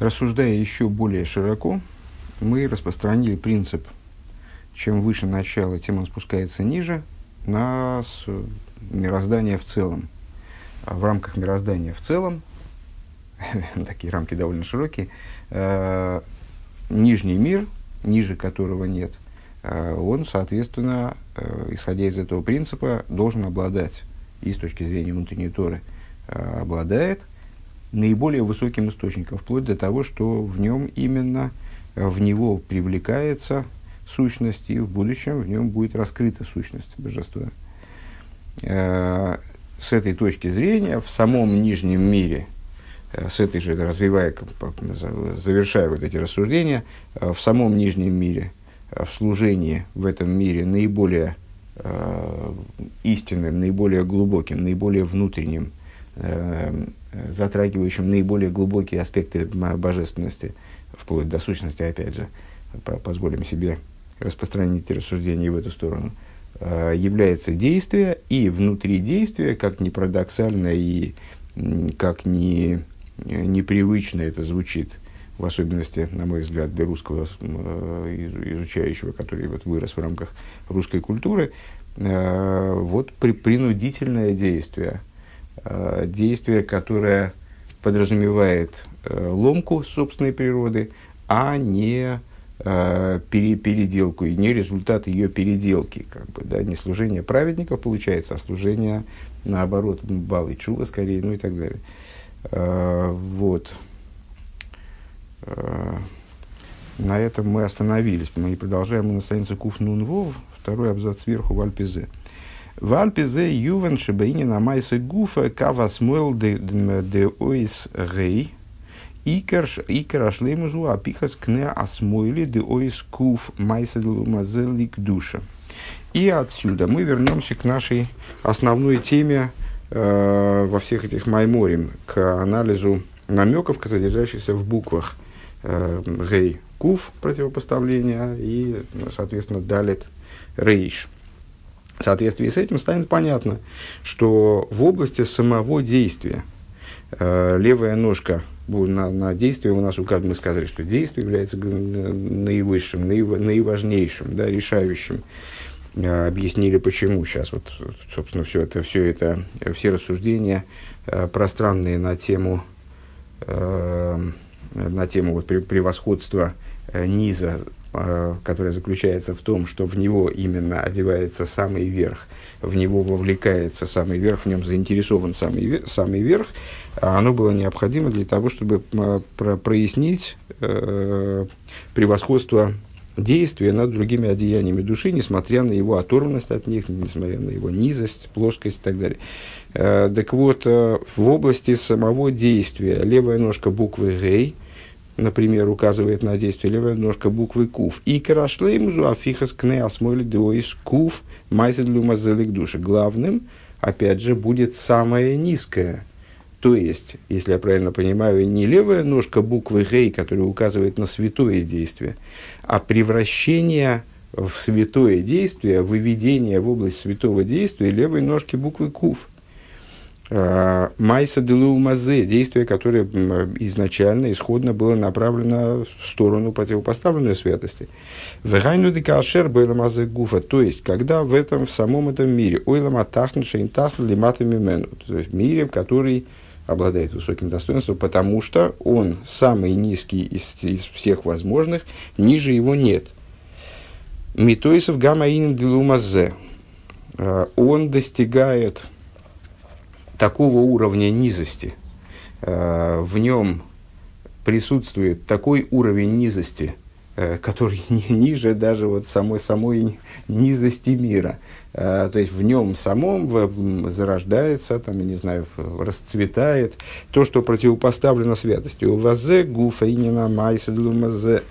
Рассуждая еще более широко, мы распространили принцип, чем выше начало, тем он спускается ниже, на мироздание в целом. А в рамках мироздания в целом, такие рамки довольно широкие, э, нижний мир, ниже которого нет, э, он, соответственно, э, исходя из этого принципа, должен обладать, и с точки зрения внутренней Торы, обладает наиболее высоким источником, вплоть до того, что в нем именно, э, в него привлекается сущность, и в будущем в нем будет раскрыта сущность божества. Э, с этой точки зрения, в самом нижнем мире, э, с этой же, развивая, завершая вот эти рассуждения, в самом нижнем мире, в служении в этом мире наиболее истинным, наиболее глубоким, наиболее внутренним, затрагивающим наиболее глубокие аспекты божественности, вплоть до сущности, опять же, позволим себе распространить рассуждения в эту сторону, э, является действие, и внутри действия, как ни парадоксально и как ни непривычно это звучит, в особенности, на мой взгляд, для русского э, изучающего, который вот вырос в рамках русской культуры, э, вот при, принудительное действие, действие, которое подразумевает ломку собственной природы, а не э, пере, переделку, и не результат ее переделки. Как бы, да, не служение праведников получается, а служение, наоборот, балы чува скорее, ну и так далее. Э, вот. Э, на этом мы остановились. Мы продолжаем на странице Куф Нун Вов, второй абзац сверху в Альпизе. В Альпизе ювен шебаини на майсе гуфа кавас мэл де, ойс гей, Икер ашлеймузу апихас кне асмойли де ойскуф майседлумазелик душа. И отсюда мы вернемся к нашей основной теме э, во всех этих майморим, к анализу намеков, содержащихся в буквах э, гей куф противопоставления и, соответственно, далит рейш. В соответствии с этим станет понятно, что в области самого действия э, левая ножка на, на действие у нас указано, мы сказали, что действие является наивысшим, наив, наиважнейшим, да, решающим. А, объяснили почему. Сейчас вот, собственно, все это, все это, все рассуждения а, пространные на тему, а, на тему вот, превосходства низа, которое заключается в том, что в него именно одевается самый верх, в него вовлекается самый верх, в нем заинтересован самый, самый верх, а оно было необходимо для того, чтобы про прояснить э, превосходство действия над другими одеяниями души, несмотря на его оторванность от них, несмотря на его низость, плоскость и так далее. Э, так вот, э, в области самого действия левая ножка буквы «гей», например, указывает на действие левая ножка буквы «кув». И карашлеймзу афихас кне асмойли деоис кув майзедлю мазелик души. Главным, опять же, будет самое низкое – то есть, если я правильно понимаю, не левая ножка буквы «гей», которая указывает на святое действие, а превращение в святое действие, выведение в область святого действия левой ножки буквы «кув». А, Майса мазе, действие, которое изначально, исходно было направлено в сторону противопоставленной святости. Вегайну декашер мазе гуфа, то есть, когда в этом, в самом этом мире, ойлам атахн шейнтах лиматами мену, то есть в мире, который обладает высоким достоинством, потому что он самый низкий из, из всех возможных, ниже его нет. Митоисов гамаин глумазе. А, он достигает такого уровня низости, а, в нем присутствует такой уровень низости, Э, который ниже даже вот самой, самой низости мира. Э, то есть в нем самом зарождается, там, я не знаю, расцветает то, что противопоставлено святости. У вазе гуфа инина майседлумазе.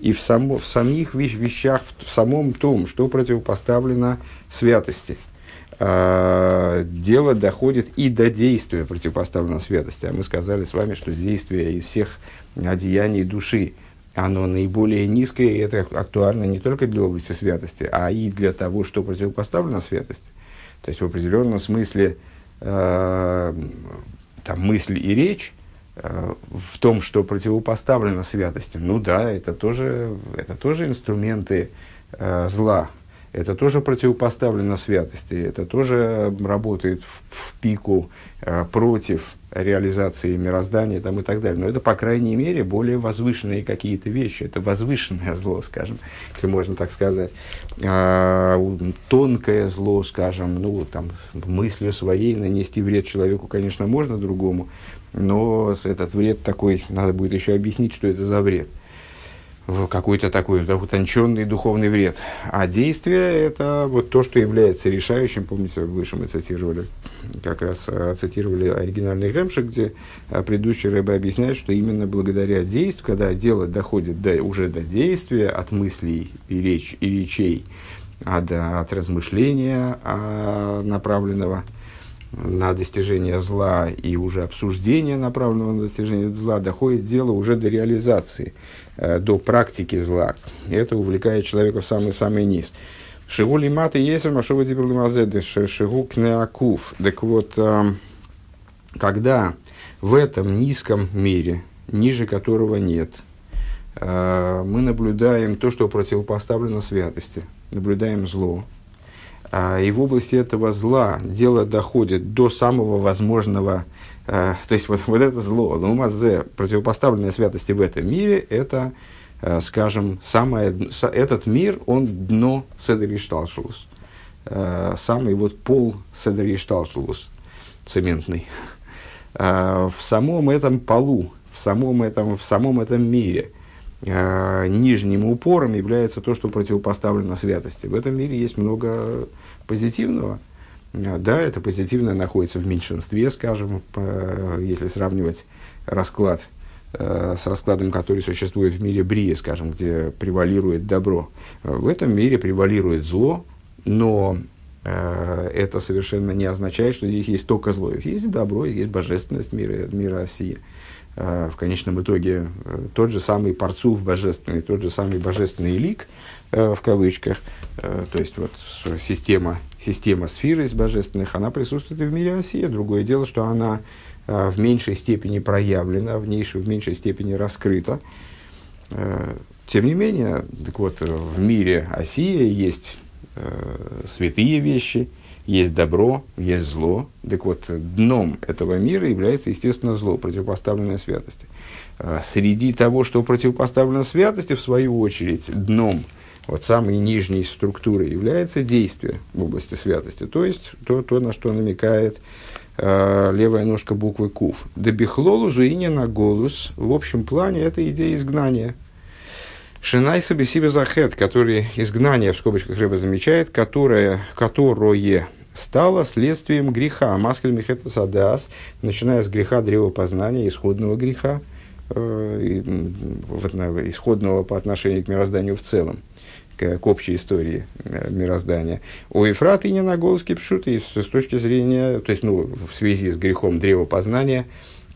И в, само, в самих вещах, в самом том, что противопоставлено святости. А, дело доходит и до действия противопоставлено святости. А мы сказали с вами, что действие из всех одеяний души – оно наиболее низкое, и это актуально не только для области святости, а и для того, что противопоставлено святости. То есть в определенном смысле э, там мысль и речь э, в том, что противопоставлено святости, ну да, это тоже, это тоже инструменты зла, это тоже противопоставлено святости, это тоже работает в, в пику э, против реализации мироздания там, и так далее. Но это, по крайней мере, более возвышенные какие-то вещи. Это возвышенное зло, скажем, если можно так сказать. А, тонкое зло, скажем, ну, там, мыслью своей нанести вред человеку, конечно, можно другому, но этот вред такой, надо будет еще объяснить, что это за вред – в какой-то такой утонченный духовный вред. А действие – это вот то, что является решающим. Помните, выше мы цитировали, как раз а, цитировали оригинальный Гемши, где а, предыдущий рыба объясняет, что именно благодаря действию, когда дело доходит до, уже до действия, от мыслей и, речь, и речей, а до, от размышления а, направленного на достижение зла и уже обсуждение направленного на достижение зла, доходит дело уже до реализации – Э, до практики зла. Это увлекает человека в самый-самый низ. Шигу лимата есть машова дибрлимазеды, шигу кнеакув. Так вот, э, когда в этом низком мире, ниже которого нет, э, мы наблюдаем то, что противопоставлено святости, наблюдаем зло, и в области этого зла дело доходит до самого возможного Э, то есть вот, вот это зло, лумазе, противопоставленное святости в этом мире, это, э, скажем, самое, этот мир, он дно Седришталшулус. Э, самый вот пол Седришталшулус, цементный. В самом этом полу, в самом этом, в самом этом мире, нижним упором является то, что противопоставлено святости. В этом мире есть много позитивного, да, это позитивное находится в меньшинстве, скажем, если сравнивать расклад э, с раскладом, который существует в мире Брия, скажем, где превалирует добро. В этом мире превалирует зло, но э, это совершенно не означает, что здесь есть только зло. Есть добро, есть божественность мира, мира России. Э, в конечном итоге тот же самый парцув божественный, тот же самый божественный лик, в кавычках, э, то есть вот система система сфер из божественных, она присутствует и в мире Осия. Другое дело, что она э, в меньшей степени проявлена, в, нейшей, в меньшей степени раскрыта. Э, тем не менее, так вот, в мире Осия есть э, святые вещи, есть добро, есть зло. Так вот, дном этого мира является, естественно, зло, противопоставленное святости. Э, среди того, что противопоставлено святости, в свою очередь, дном – вот самой нижней структурой является действие в области святости, то есть то, то на что намекает э, левая ножка буквы Кув. Дебихлолу зуиня на голос, в общем плане, это идея изгнания. Шинай себе захет, который изгнание, в скобочках рыба замечает, которое, которое стало следствием греха. Маскель Мехета Садас, начиная с греха древопознания, исходного греха, э, исходного по отношению к мирозданию в целом к, к общей истории э, мироздания. У Ефрат и не на голос кипшут, и с, с точки зрения, то есть, ну, в связи с грехом древопознания,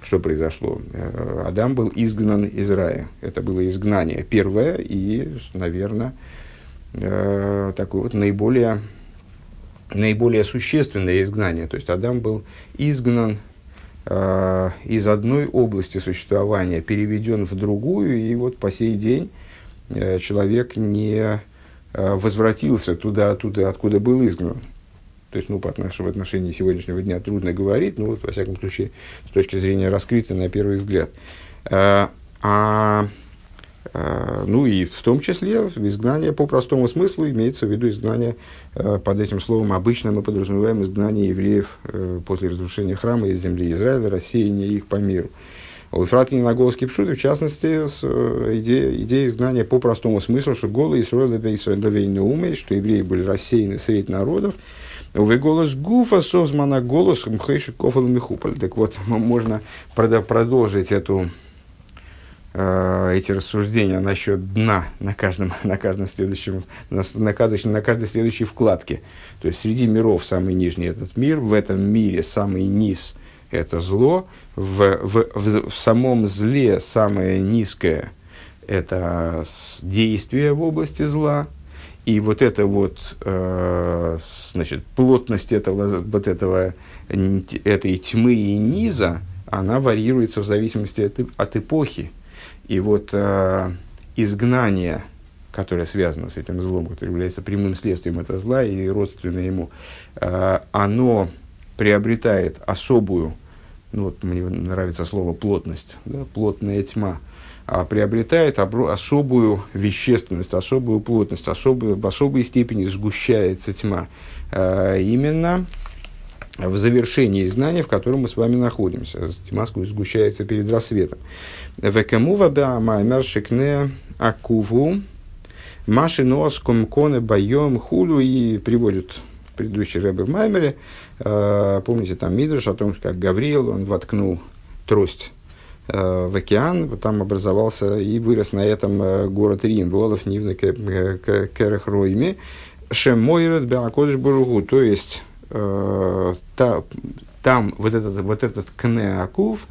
что произошло? Э, Адам был изгнан из рая. Это было изгнание первое и, наверное, э, такое вот наиболее, наиболее существенное изгнание. То есть Адам был изгнан э, из одной области существования, переведен в другую, и вот по сей день человек не возвратился туда, оттуда, откуда был изгнан. То есть, ну, по отнош- в отношении сегодняшнего дня трудно говорить, но вот, во всяком случае, с точки зрения раскрытой на первый взгляд. А, а, а, ну и в том числе изгнание по простому смыслу имеется в виду изгнание, под этим словом обычно мы подразумеваем изгнание евреев после разрушения храма из земли Израиля, рассеяние их по миру. У Ефраткина на голос Кипшуты, в частности, с, э, идея, идея изгнания по простому смыслу, что голые Исраиль умей, что евреи были рассеяны среди народов, вы голос Гуфа, Созмана голос Мхейши Кофал Михуполь. Так вот, можно продолжить эту, э, эти рассуждения насчет дна на каждом, на каждом следующем, на, на, каждой, на каждой следующей вкладке. То есть среди миров самый нижний этот мир, в этом мире самый низ – это зло, в, в, в, в самом зле самое низкое – это действие в области зла, и вот эта вот, э, значит, плотность этого, вот этого, этой тьмы и низа, она варьируется в зависимости от, от эпохи. И вот э, изгнание, которое связано с этим злом, которое является прямым следствием этого зла и родственно ему, э, оно приобретает особую, ну вот мне нравится слово плотность, да, плотная тьма, а приобретает особую вещественность, особую плотность, особую, в особой степени сгущается тьма. Э, именно в завершении изгнания, в котором мы с вами находимся. Тьма сгущается перед рассветом. Векамува да маймер шекне акуву маши носком коне байом хулю и приводит предыдущий рэбе в Маймере. Э, помните, там Мидриш о том, как Гавриил, он воткнул трость э, в океан, там образовался и вырос на этом э, город Рим, Волов, Нивна, Керех, Ройми, Шемойрет, Беакодыш, Буругу, то есть э, та, там вот этот, вот этот кнеакув,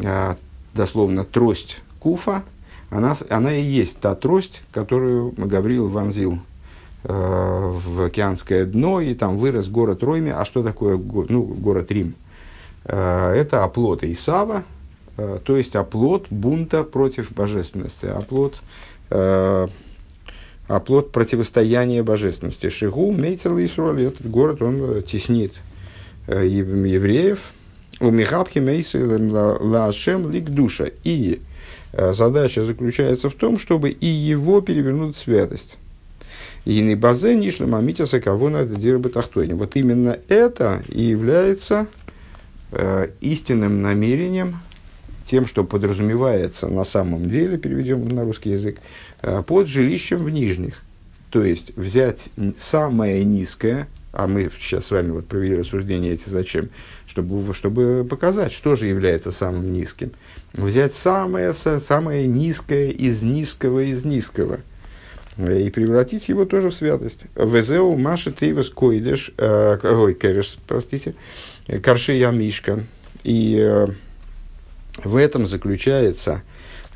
э, дословно трость куфа, она, она и есть та трость, которую Гавриил вонзил в океанское дно, и там вырос город Ройми. А что такое ну, город Рим? Э, это оплот Исава, э, то есть оплот бунта против божественности, оплот э, плод противостояния божественности. Шигу, Мейцер Исруэль, этот город, он э, теснит э, евреев. У Михабхи Мейсы Лашем Лик Душа. И э, задача заключается в том, чтобы и его перевернуть в святость. И не базе нишли мамитя кого надо дирбы Вот именно это и является э, истинным намерением тем, что подразумевается на самом деле, переведем на русский язык, э, под жилищем в нижних. То есть взять самое низкое, а мы сейчас с вами вот провели рассуждение эти зачем, чтобы, чтобы показать, что же является самым низким. Взять самое, самое низкое из низкого из низкого и превратить его тоже в святость. Везеу Маша Тейвас Койдеш, э, ой, Кэреш, простите, Карши Ямишка. И э, в этом заключается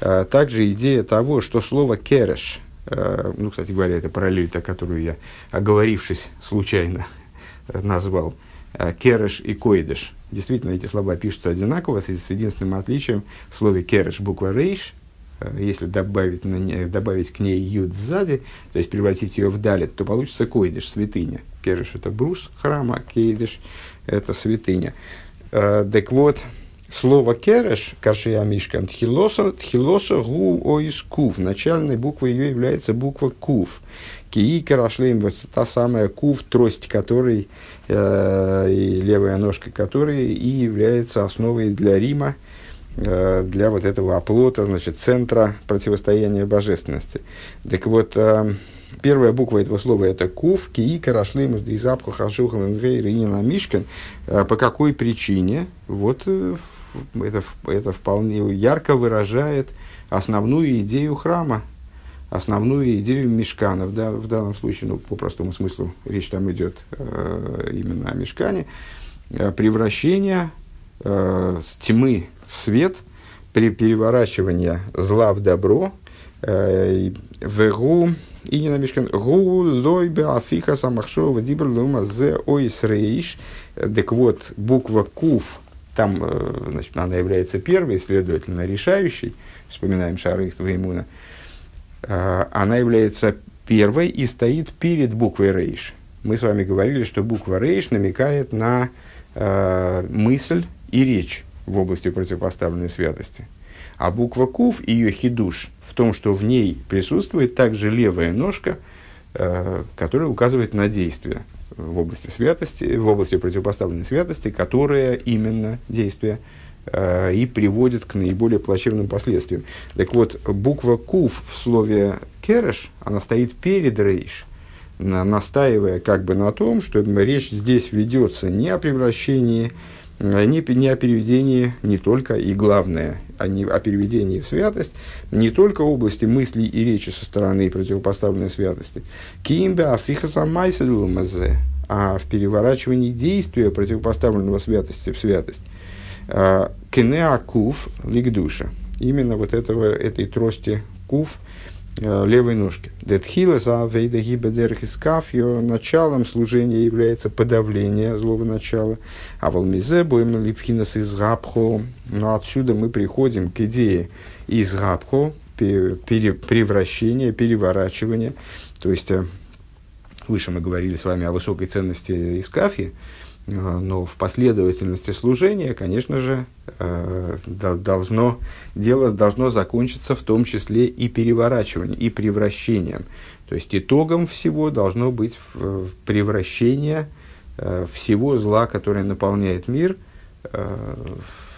э, также идея того, что слово «кереш», э, ну, кстати говоря, это параллель, та, которую я, оговорившись случайно, назвал, э, «кереш» и «койдеш». Действительно, эти слова пишутся одинаково, с, единственным отличием в слове «кереш» буква «рейш», э, если добавить, добавить к ней «юд» сзади, то есть превратить ее в «далит», то получится «койдеш», святыня. «Кереш» — это брус храма, «кейдеш» — это святыня. Э, так вот, Слово кереш, каршия мишкан, тхилоса, тхилоса гу оис кув. Начальной буквой ее является буква кув. Кии керашлейм, вот та самая кув, трость которой, э, и левая ножка которой и является основой для Рима, э, для вот этого оплота, значит, центра противостояния божественности. Так вот, э, первая буква этого слова это кув, кии, карашлеймус, дизапху, хашухан, инвейр, инина, мишкан. Э, по какой причине? Вот э, это, это вполне ярко выражает основную идею храма, основную идею мешканов. Да, в данном случае, ну, по простому смыслу, речь там идет э, именно о мешкане. Э, превращение э, тьмы в свет, при переворачивании зла в добро, э, в и не на мешкан гу лой бе афиха самахшова дибр лума зе ойс рейш. Так вот, буква куф – там э, значит, она является первой, следовательно, решающей. Вспоминаем Шары Веймуна. Э, она является первой и стоит перед буквой Рейш. Мы с вами говорили, что буква Рейш намекает на мысль и речь в области противопоставленной святости. А буква Кув, ее хидуш, в том, что в ней присутствует также левая ножка, э, которая указывает на действие в области святости, в области противопоставленной святости, которая именно действие э, и приводит к наиболее плачевным последствиям. Так вот, буква Кув в слове Кереш, она стоит перед Рейш, на, настаивая как бы на том, что речь здесь ведется не о превращении, не, не о переведении, не только и главное, а не о переведении в святость, не только области мыслей и речи со стороны противопоставленной святости. Кимбе афихаса майселумазе, а в переворачивании действия противопоставленного святости в святость. А, Кенеакуф лигдуша. Именно вот этого, этой трости куф, левой ножки. Детхила за вейда гибедерхискафио началом служения является подавление злого начала. А волмизе боем липхинас из габхо. Но отсюда мы приходим к идее из габхо, превращения, переворачивания. То есть, э, выше мы говорили с вами о высокой ценности э, но в последовательности служения, конечно же, э, должно, дело должно закончиться в том числе и переворачиванием, и превращением. То есть итогом всего должно быть превращение всего зла, которое наполняет мир,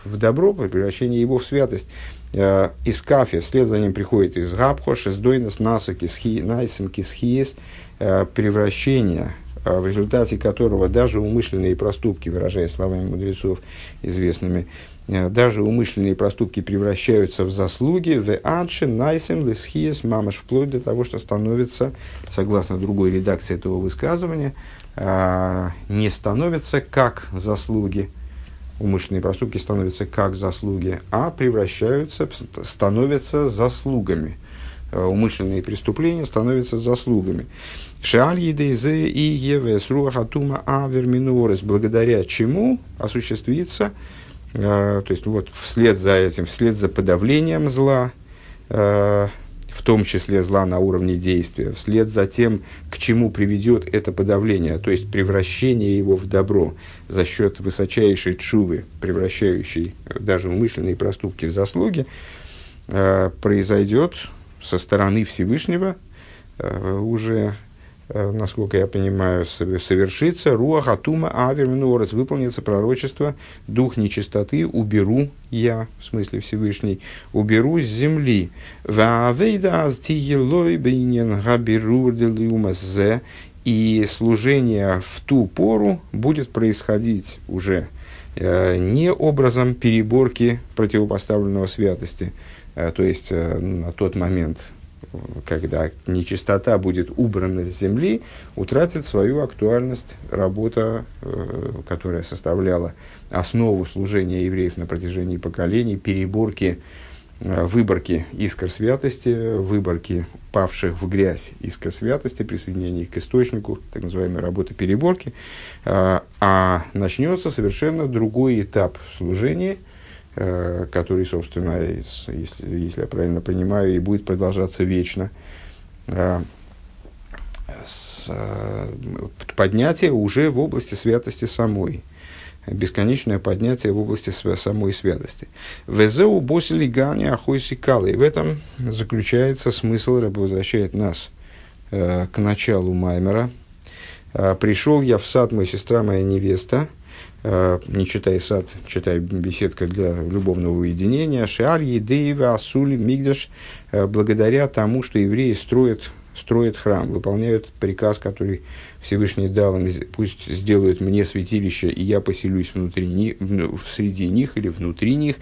в добро, превращение его в святость. Э, из кафе, вслед за ним приходит из габхо, шездойнес, насок, найсем, кисхиес, э, превращение, э, в результате которого даже умышленные проступки, выражая словами мудрецов известными, даже умышленные проступки превращаются в заслуги, в адше, найсем, лесхиес, мамаш, вплоть до того, что становится, согласно другой редакции этого высказывания, не становятся как заслуги, умышленные проступки становятся как заслуги, а превращаются, становятся заслугами. Умышленные преступления становятся заслугами. Шааль едейзе и евес руахатума аверминуорес, благодаря чему осуществится, э, то есть вот вслед за этим, вслед за подавлением зла, э, в том числе зла на уровне действия, вслед за тем, к чему приведет это подавление, то есть превращение его в добро за счет высочайшей чувы, превращающей даже умышленные проступки в заслуги, э, произойдет со стороны Всевышнего э, уже Э, насколько я понимаю, совершится. Руах атума аверминорес, выполнится пророчество, дух нечистоты уберу я, в смысле Всевышний, уберу с земли. И служение в ту пору будет происходить уже э, не образом переборки противопоставленного святости, э, то есть на тот момент когда нечистота будет убрана с земли, утратит свою актуальность работа, э, которая составляла основу служения евреев на протяжении поколений, переборки, э, выборки искр святости, выборки павших в грязь искр святости, присоединения их к источнику, так называемой работы переборки, э, а начнется совершенно другой этап служения – который, собственно, если, если я правильно понимаю, и будет продолжаться вечно. Э, с, э, поднятие уже в области святости самой. Бесконечное поднятие в области самой святости. Везеу босили гани ахойси калы. В этом заключается смысл, Рэбе возвращает нас к началу Маймера. «Пришел я в сад, моя сестра, моя невеста, Э, не читай сад, читай беседка для любовного уединения, Шиаль, Едеева, Асули, Мигдаш, э, благодаря тому, что евреи строят, строят храм, выполняют приказ, который Всевышний дал им, пусть сделают мне святилище, и я поселюсь внутри них, среди них или внутри них.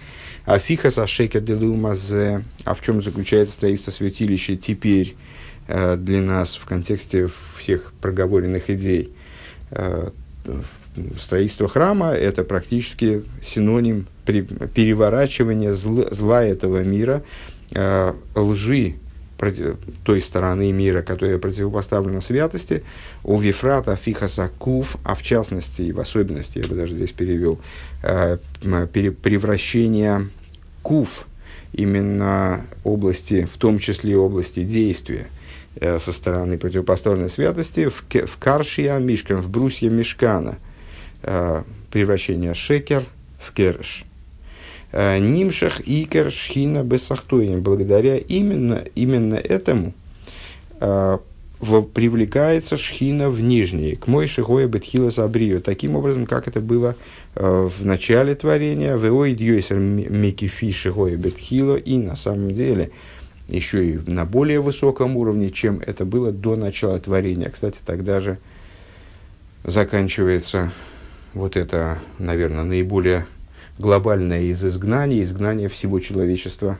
А фиха сашека делумазе, а в чем заключается строительство святилища теперь э, для нас в контексте всех проговоренных идей? Строительство храма – это практически синоним переворачивания зла, зла этого мира, э, лжи той стороны мира, которая противопоставлена святости, у Вифрата Фихаса Куф, а в частности и в особенности, я бы даже здесь перевел, э, пере, превращение Куф, именно области, в том числе области действия, э, со стороны противопоставленной святости в, в Каршия Мишкан, в брусья Мишкана – превращение шекер в кереш. Э, нимшах икер шхина бесахтойним. Благодаря именно, именно этому э, привлекается шхина в нижние, к мой шигоя бетхила забрию, таким образом, как это было э, в начале творения, в иоидьёйсер микифи шигоя бетхила, и на самом деле еще и на более высоком уровне, чем это было до начала творения. Кстати, тогда же заканчивается вот это, наверное, наиболее глобальное из изгнаний, изгнание всего человечества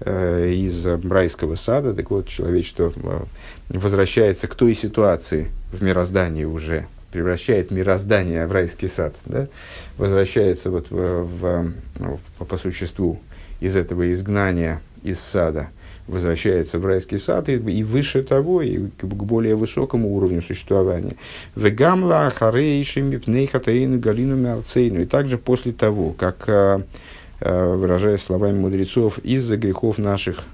э, из райского сада. Так вот, человечество э, возвращается к той ситуации в мироздании уже, превращает мироздание в райский сад, да? возвращается вот в, в, в, по существу из этого изгнания из сада возвращается в райский сад и, и выше того, и к, к более высокому уровню существования. Вегамла харейшими пнейхатаину галину мярцейну. И также после того, как, э, э, выражаясь словами мудрецов, из-за грехов наших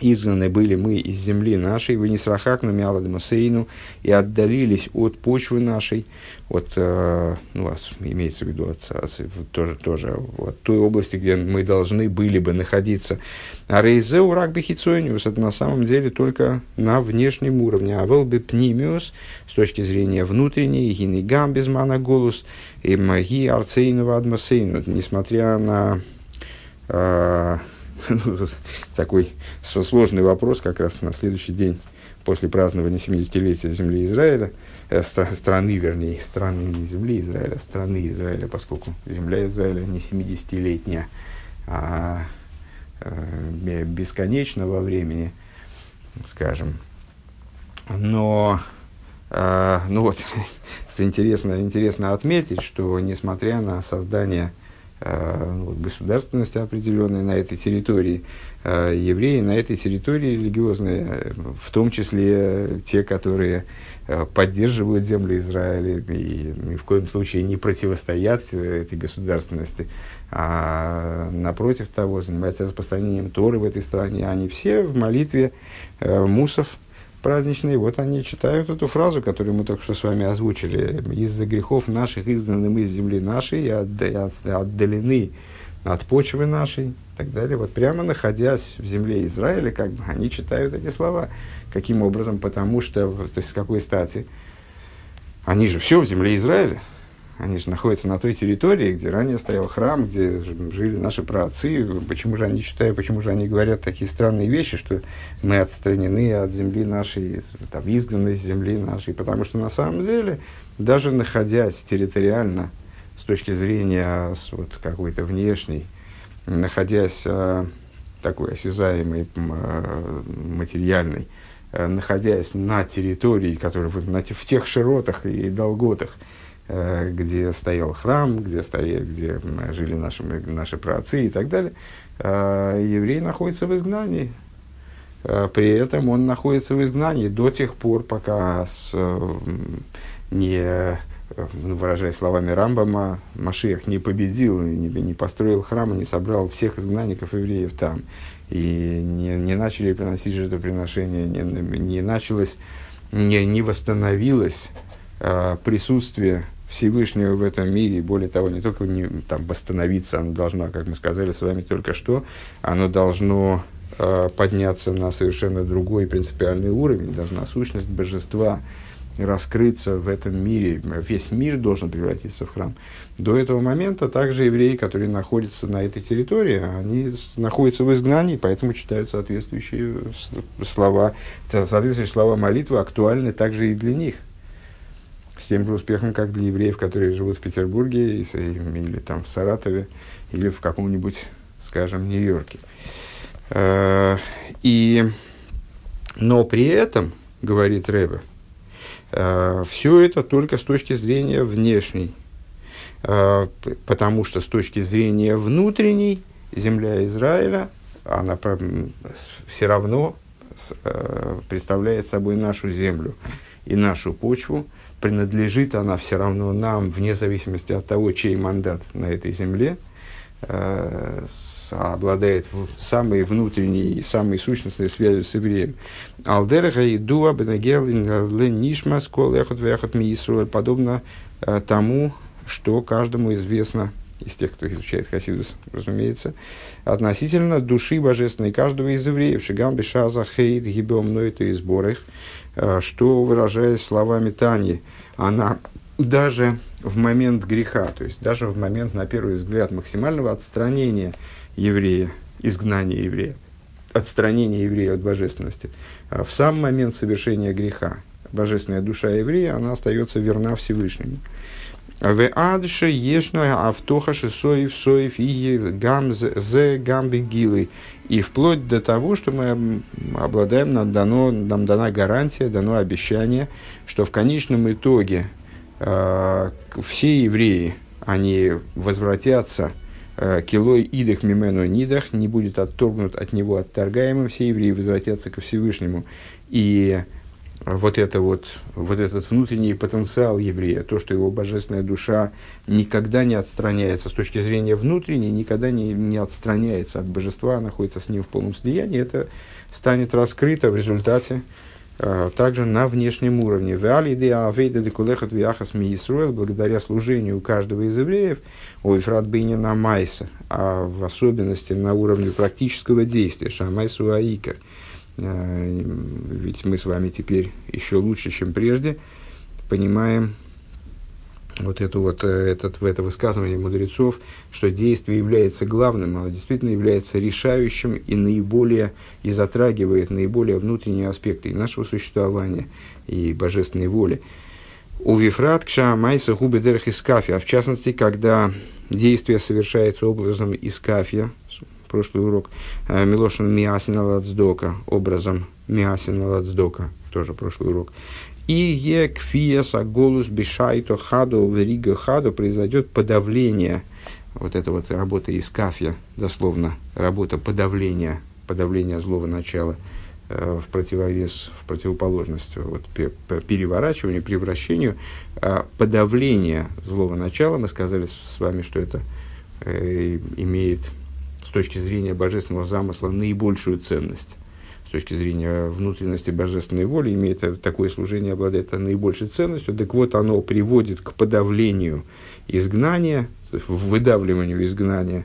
изгнаны были мы из земли нашей, вы не срахакну миаладамасейну, и отдалились от почвы нашей, от, э, ну, имеется в виду от, от, тоже, тоже от той области, где мы должны были бы находиться. А рейзеу рак бихицониус, это на самом деле только на внешнем уровне. А велбе пнимиус, с точки зрения внутренней, гинигам без голос, и маги арцейнова адмасейну, несмотря на э, такой сложный вопрос как раз на следующий день после празднования 70-летия земли Израиля, э, стра- страны, вернее, страны не земли Израиля, а страны Израиля, поскольку земля Израиля не 70-летняя, а э, бесконечна во времени, скажем. Но, э, ну вот, интересно, интересно отметить, что несмотря на создание ну, государственность определенной на этой территории. Э, евреи на этой территории религиозные, э, в том числе те, которые поддерживают землю Израиля и ни в коем случае не противостоят этой государственности, а напротив того занимаются распространением Торы в этой стране. Они все в молитве мусов, праздничные, вот они читают эту фразу, которую мы только что с вами озвучили. «Из-за грехов наших изгнаны мы из земли нашей и отдалены от почвы нашей» и так далее. Вот прямо находясь в земле Израиля, как бы они читают эти слова. Каким образом? Потому что, то есть с какой стати? Они же все в земле Израиля. Они же находятся на той территории, где ранее стоял храм, где жили наши праотцы. Почему же они считают, почему же они говорят такие странные вещи, что мы отстранены от земли нашей, там, изгнаны из земли нашей? Потому что на самом деле, даже находясь территориально, с точки зрения вот, какой-то внешней, находясь э, такой осязаемой, э, материальной, находясь на территории, которая на, в тех широтах и долготах, где стоял храм, где, стояли, где жили наши, наши праотцы и так далее, э, еврей находится в изгнании. Э, при этом он находится в изгнании до тех пор, пока не, выражая словами Рамбама, Машиах не победил, не, не построил храм, не собрал всех изгнанников евреев там, и не, не начали приносить жертвоприношения, не, не началось, не, не восстановилось присутствие Всевышнего в этом мире, более того, не только не, там, восстановиться, оно должно, как мы сказали с вами только что, оно должно э, подняться на совершенно другой принципиальный уровень, должна сущность божества раскрыться в этом мире, весь мир должен превратиться в храм. До этого момента также евреи, которые находятся на этой территории, они находятся в изгнании, поэтому читают соответствующие слова, соответствующие слова молитвы актуальны также и для них с тем же успехом, как для евреев, которые живут в Петербурге или там в Саратове, или в каком-нибудь, скажем, Нью-Йорке. Э, и, но при этом, говорит Рэбе, э, все это только с точки зрения внешней, э, потому что с точки зрения внутренней земля Израиля, она все равно представляет собой нашу землю и нашу почву, принадлежит она все равно нам, вне зависимости от того, чей мандат на этой земле, э, обладает самой внутренней и самой сущностной связью с евреем. Алдереха и дуа бенегел нишма скол эхот вехот подобно э, тому, что каждому известно из тех, кто изучает Хасидус, разумеется, относительно души божественной каждого из евреев, шигам бешаза хейт гибем нойту и сборах, Э, что, выражаясь словами Тани, она даже в момент греха, то есть даже в момент, на первый взгляд, максимального отстранения еврея, изгнания еврея, отстранения еврея от божественности, э, в сам момент совершения греха, божественная душа еврея, она остается верна Всевышнему. В адше ешное автоха шисоев соев и гам зе гам бегилы. И вплоть до того, что мы обладаем, нам, дано, нам дана гарантия, дано обещание, что в конечном итоге э, все евреи, они возвратятся э, килой идах мимену нидах, не будет отторгнут от него отторгаемым, все евреи возвратятся ко Всевышнему. И вот, это вот, вот этот внутренний потенциал еврея, то, что его божественная душа никогда не отстраняется с точки зрения внутренней, никогда не, не отстраняется от божества, находится с ним в полном слиянии, это станет раскрыто в результате а, также на внешнем уровне. Благодаря служению каждого из евреев, ой, на майса, а в особенности на уровне практического действия, шамайсу Э, ведь мы с вами теперь еще лучше, чем прежде, понимаем вот это вот э, этот, в это высказывание мудрецов, что действие является главным, оно действительно является решающим и наиболее и затрагивает наиболее внутренние аспекты и нашего существования, и божественной воли. У Вифрат кша майса губы дерх из а в частности, когда действие совершается образом из кафия, прошлый урок, э, Милошин Миасина Ладздока, образом Миасина Ладздока, тоже прошлый урок. И е кфиеса голус бишайто хаду верига хаду произойдет подавление, вот это вот работа из кафья, дословно, работа подавления, подавления злого начала э, в противовес, в противоположность вот, переворачиванию, превращению, э, подавление злого начала, мы сказали с вами, что это э, имеет с точки зрения божественного замысла наибольшую ценность. С точки зрения внутренности божественной воли имеет такое служение, обладает наибольшей ценностью. Так вот, оно приводит к подавлению изгнания, выдавливанию изгнания,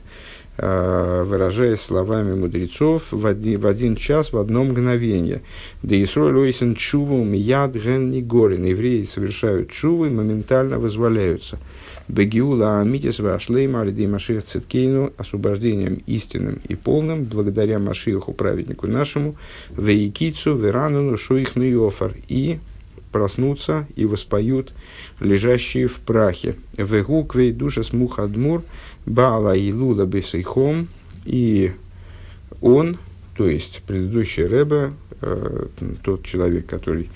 а, выражаясь словами мудрецов, в один, в один час, в одно мгновение. Да Исроль ойсен чуву мияд ген горин. Евреи совершают чувы, моментально вызволяются – Бегиула Амитис Вашлейма Алидей Машиах Циткейну освобождением истинным и полным благодаря Машиаху праведнику нашему Вейкицу Верануну Шуих Нуйофар и проснутся и воспоют лежащие в прахе. Вегу квей душа смух адмур баала и лула бесейхом и он, то есть предыдущий Рэбе, э, тот человек, который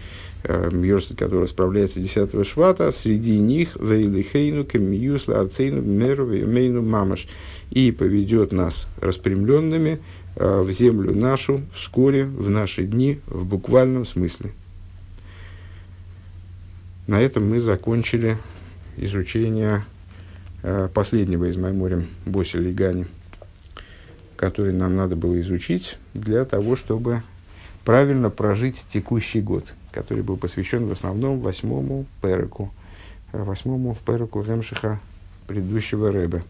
Мьорсет, который справляется 10 швата, среди них Вейлихейну, Камиюсла, Арцейну, Меру, Мейну, Мамаш, и поведет нас распрямленными э, в землю нашу вскоре, в наши дни, в буквальном смысле. На этом мы закончили изучение э, последнего из Майморем Боси Лигани, который нам надо было изучить для того, чтобы правильно прожить текущий год который был посвящен в основном восьмому переку, восьмому переку Ремшиха предыдущего Рэба.